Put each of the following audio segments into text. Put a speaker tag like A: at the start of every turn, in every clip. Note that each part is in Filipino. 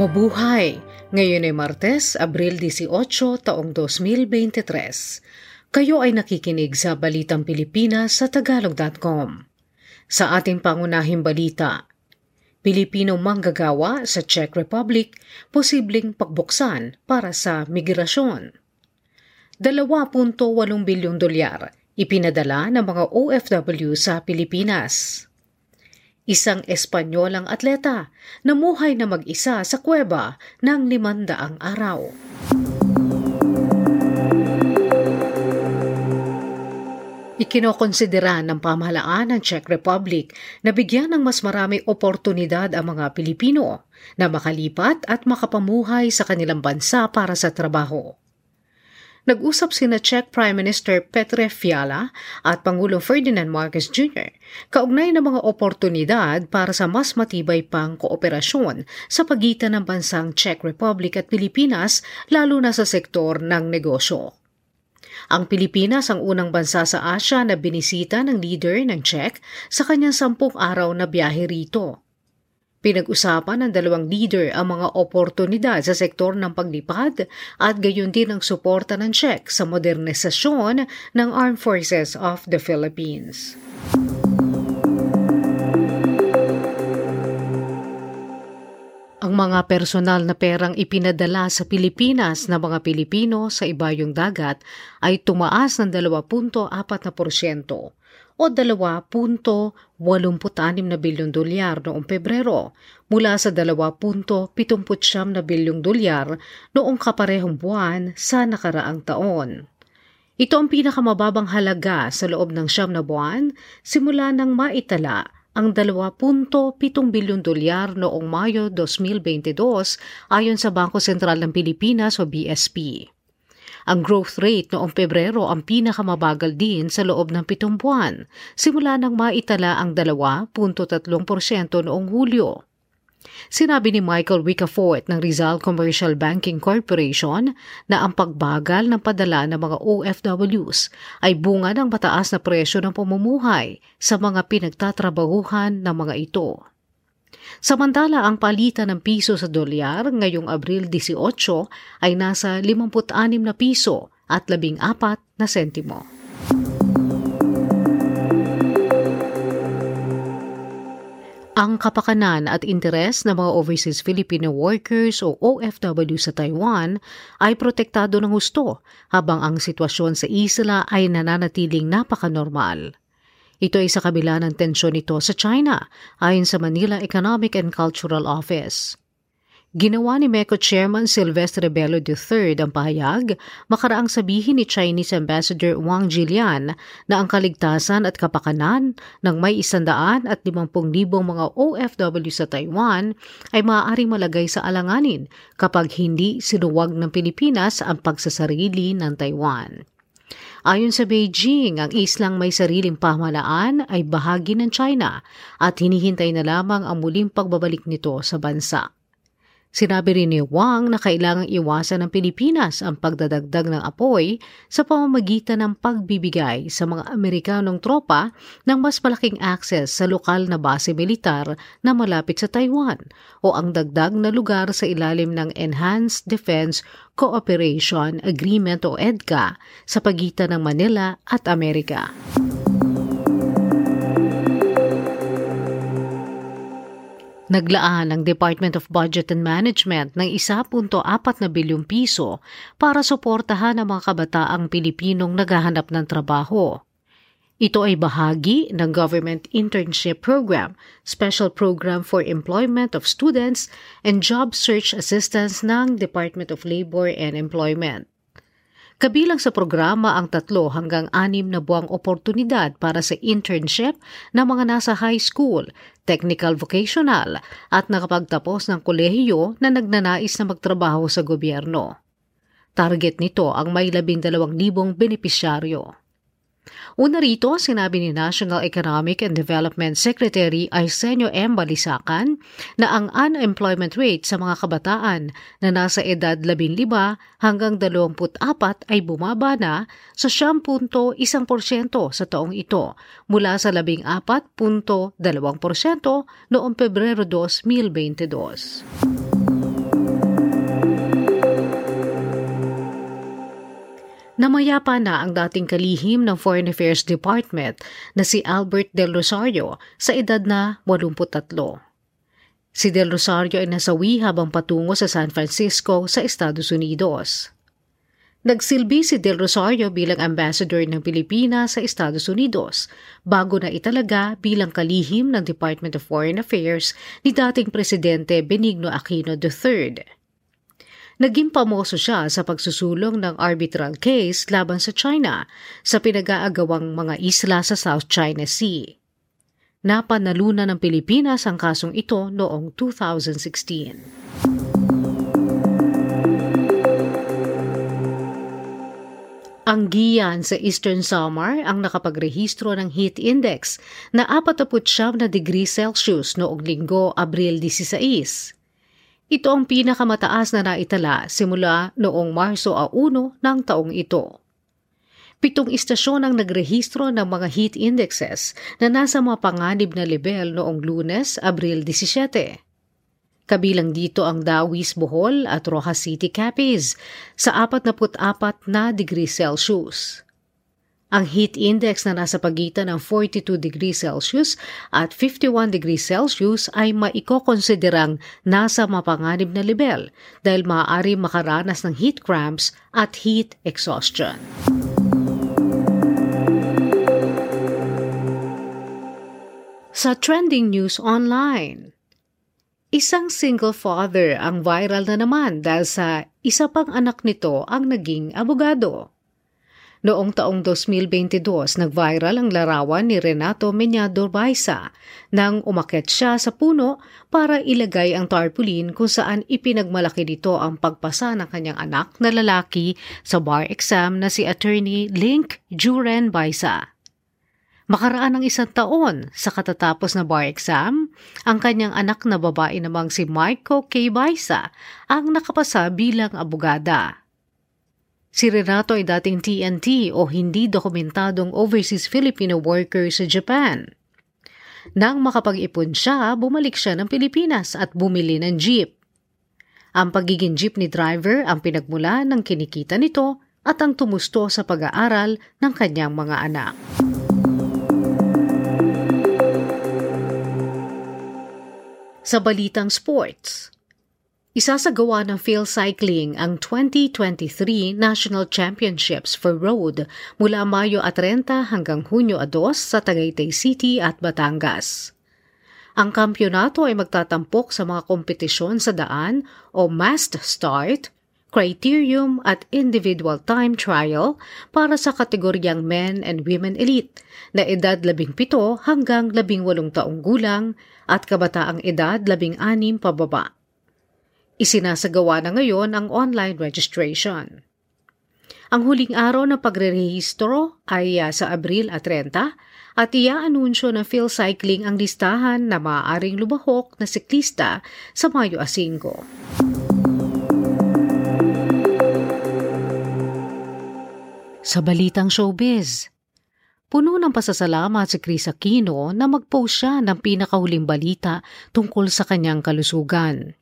A: Mabuhay! Ngayon ay Martes, Abril 18, taong 2023. Kayo ay nakikinig sa Balitang Pilipinas sa Tagalog.com. Sa ating pangunahing balita, Pilipino manggagawa sa Czech Republic posibleng pagbuksan para sa migrasyon. 2.8 bilyong dolyar ipinadala ng mga OFW sa Pilipinas. Isang Espanyolang atleta namuhay na mag-isa sa kuweba ng limandaang araw. Ikinokonsidera ng pamahalaan ng Czech Republic na bigyan ng mas marami oportunidad ang mga Pilipino na makalipat at makapamuhay sa kanilang bansa para sa trabaho. Nag-usap sina Czech Prime Minister Petr Fiala at Pangulong Ferdinand Marcos Jr. kaugnay ng mga oportunidad para sa mas matibay pang kooperasyon sa pagitan ng bansang Czech Republic at Pilipinas lalo na sa sektor ng negosyo. Ang Pilipinas ang unang bansa sa Asia na binisita ng leader ng Czech sa kanyang sampung araw na biyahe rito. Pinag-usapan ng dalawang leader ang mga oportunidad sa sektor ng paglipad at gayon din ang suporta ng Czech sa modernisasyon ng Armed Forces of the Philippines. Ang mga personal na perang ipinadala sa Pilipinas na mga Pilipino sa ibayong dagat ay tumaas ng 2.4% o 2.86 na bilyong dolyar noong Pebrero mula sa 2.79 na bilyong dolyar noong kaparehong buwan sa nakaraang taon. Ito ang pinakamababang halaga sa loob ng siyam na buwan simula nang maitala ang 2.7 bilyong dolyar noong Mayo 2022 ayon sa Bangko Sentral ng Pilipinas o BSP. Ang growth rate noong Pebrero ang pinakamabagal din sa loob ng pitong buwan, simula nang maitala ang 2.3% noong Hulyo. Sinabi ni Michael Wicafort ng Rizal Commercial Banking Corporation na ang pagbagal ng padala ng mga OFWs ay bunga ng mataas na presyo ng pamumuhay sa mga pinagtatrabahuhan ng mga ito. Samantala, ang palitan ng piso sa dolyar ngayong Abril 18 ay nasa 56 na piso at 14 na sentimo. Ang kapakanan at interes ng mga overseas Filipino workers o OFW sa Taiwan ay protektado ng husto habang ang sitwasyon sa isla ay nananatiling napakanormal. Ito ay sa kabila ng tensyon nito sa China, ayon sa Manila Economic and Cultural Office. Ginawa ni MECO Chairman Silvestre Bello III ang pahayag makaraang sabihin ni Chinese Ambassador Wang Jilian na ang kaligtasan at kapakanan ng may isandaan at limampung libong mga OFW sa Taiwan ay maaaring malagay sa alanganin kapag hindi sinuwag ng Pilipinas ang pagsasarili ng Taiwan. Ayon sa Beijing, ang islang may sariling pamahalaan ay bahagi ng China at hinihintay na lamang ang muling pagbabalik nito sa bansa. Sinabi rin ni Wang na kailangang iwasan ng Pilipinas ang pagdadagdag ng apoy sa pamamagitan ng pagbibigay sa mga Amerikanong tropa ng mas malaking access sa lokal na base militar na malapit sa Taiwan o ang dagdag na lugar sa ilalim ng Enhanced Defense Cooperation Agreement o EDCA sa pagitan ng Manila at Amerika. Naglaan ang Department of Budget and Management ng 1.4 na bilyong piso para suportahan ang mga kabataang Pilipinong naghahanap ng trabaho. Ito ay bahagi ng Government Internship Program, Special Program for Employment of Students and Job Search Assistance ng Department of Labor and Employment. Kabilang sa programa ang tatlo hanggang anim na buwang oportunidad para sa internship ng mga nasa high school, technical vocational at nakapagtapos ng kolehiyo na nagnanais na magtrabaho sa gobyerno. Target nito ang may labindalawang libong benepisyaryo. Una rito, sinabi ni National Economic and Development Secretary Arsenio M. Balisacan na ang unemployment rate sa mga kabataan na nasa edad 15 hanggang 24 ay bumaba na sa 10.1% sa taong ito mula sa 14.2% noong Pebrero 2022. Namayapa na ang dating kalihim ng Foreign Affairs Department na si Albert Del Rosario sa edad na 83. Si Del Rosario ay nasawi habang patungo sa San Francisco sa Estados Unidos. Nagsilbi si Del Rosario bilang ambassador ng Pilipinas sa Estados Unidos bago na italaga bilang kalihim ng Department of Foreign Affairs ni dating Presidente Benigno Aquino III. Naging pamoso siya sa pagsusulong ng arbitral case laban sa China sa pinag-aagawang mga isla sa South China Sea. Napanalunan ng Pilipinas ang kasong ito noong 2016. Ang Giyan sa Eastern Samar ang nakapagrehistro ng heat index na 49 na degree Celsius noong linggo, Abril 16. Ito ang pinakamataas na naitala simula noong Marso a 1 ng taong ito. Pitong istasyon ang nagrehistro ng mga heat indexes na nasa mapanganib na level noong lunes, Abril 17. Kabilang dito ang Dawis Bohol at Rojas City Capiz sa 44 na degree Celsius. Ang heat index na nasa pagitan ng 42 degrees Celsius at 51 degrees Celsius ay maikokonsiderang nasa mapanganib na level dahil maaari makaranas ng heat cramps at heat exhaustion. Sa trending news online, Isang single father ang viral na naman dahil sa isa pang anak nito ang naging abogado. Noong taong 2022, nag-viral ang larawan ni Renato Meñado Baisa nang umakyat siya sa puno para ilagay ang tarpaulin kung saan ipinagmalaki nito ang pagpasa ng kanyang anak na lalaki sa bar exam na si attorney Link Juren Baisa. Makaraan ng isang taon sa katatapos na bar exam, ang kanyang anak na babae namang si Marco K. Baisa ang nakapasa bilang abogada. Si Renato ay dating TNT o hindi dokumentadong overseas Filipino worker sa Japan. Nang makapag-ipon siya, bumalik siya ng Pilipinas at bumili ng jeep. Ang pagiging jeepney driver ang pinagmula ng kinikita nito at ang tumusto sa pag-aaral ng kanyang mga anak. Sa balitang sports, Isasagawa ng Phil Cycling ang 2023 National Championships for Road mula Mayo 30 hanggang Hunyo 2 sa Tagaytay City at Batangas. Ang kampyonato ay magtatampok sa mga kompetisyon sa daan o mast start, criterium at individual time trial para sa kategoryang men and women elite na edad 17 hanggang 18 taong gulang at kabataang edad 16 pababa. Isinasagawa na ngayon ang online registration. Ang huling araw ng pagrerehistro ay uh, sa Abril at 30 at iaanunsyo ng Phil Cycling ang listahan na maaaring lumahok na siklista sa Mayo 5. Sa balitang showbiz, Puno ng pasasalamat si Chris Aquino na mag-post siya ng pinakahuling balita tungkol sa kanyang kalusugan.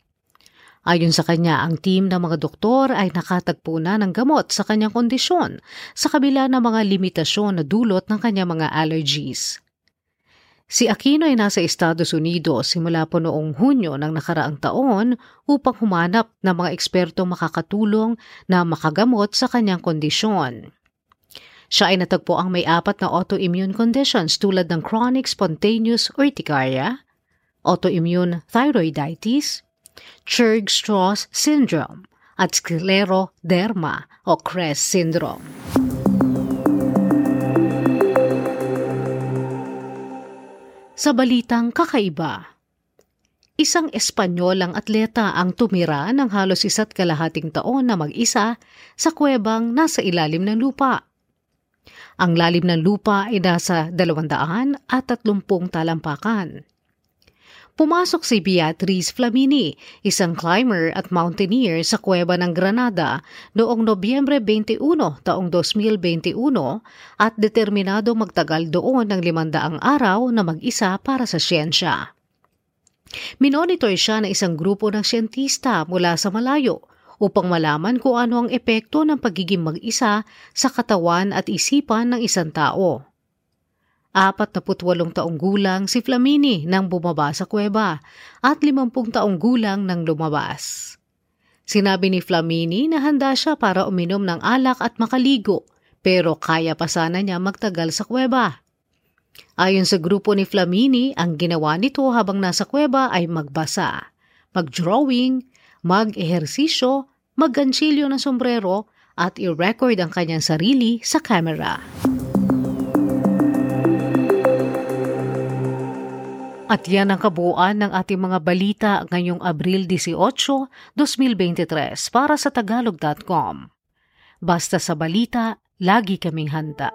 A: Ayon sa kanya, ang team ng mga doktor ay nakatagpo na ng gamot sa kanyang kondisyon sa kabila ng mga limitasyon na dulot ng kanyang mga allergies. Si Aquino ay nasa Estados Unidos simula po noong Hunyo ng nakaraang taon upang humanap ng mga ekspertong makakatulong na makagamot sa kanyang kondisyon. Siya ay natagpo ang may apat na autoimmune conditions tulad ng chronic spontaneous urticaria, autoimmune thyroiditis, Churg-Strauss syndrome at scleroderma o CRESS syndrome. Sa balitang kakaiba, isang Espanyolang atleta ang tumira ng halos isa't kalahating taon na mag-isa sa kuwebang nasa ilalim ng lupa. Ang lalim ng lupa ay nasa 230 talampakan. Pumasok si Beatriz Flamini, isang climber at mountaineer sa kuweba ng Granada noong Nobyembre 21 taong 2021 at determinado magtagal doon ng limandaang araw na mag-isa para sa siyensya. Minonitor siya ng isang grupo ng siyentista mula sa malayo upang malaman kung ano ang epekto ng pagiging mag-isa sa katawan at isipan ng isang tao. Apat na putwalong taong gulang si Flamini nang bumaba sa kuweba at limampung taong gulang nang lumabas. Sinabi ni Flamini na handa siya para uminom ng alak at makaligo pero kaya pa sana niya magtagal sa kuweba. Ayon sa grupo ni Flamini, ang ginawa nito habang nasa kuweba ay magbasa, mag-drawing, mag-ehersisyo, mag-ganchilyo ng sombrero at i-record ang kanyang sarili sa camera. At yan ang kabuuan ng ating mga balita ngayong Abril 18, 2023 para sa tagalog.com. Basta sa balita, lagi kaming handa.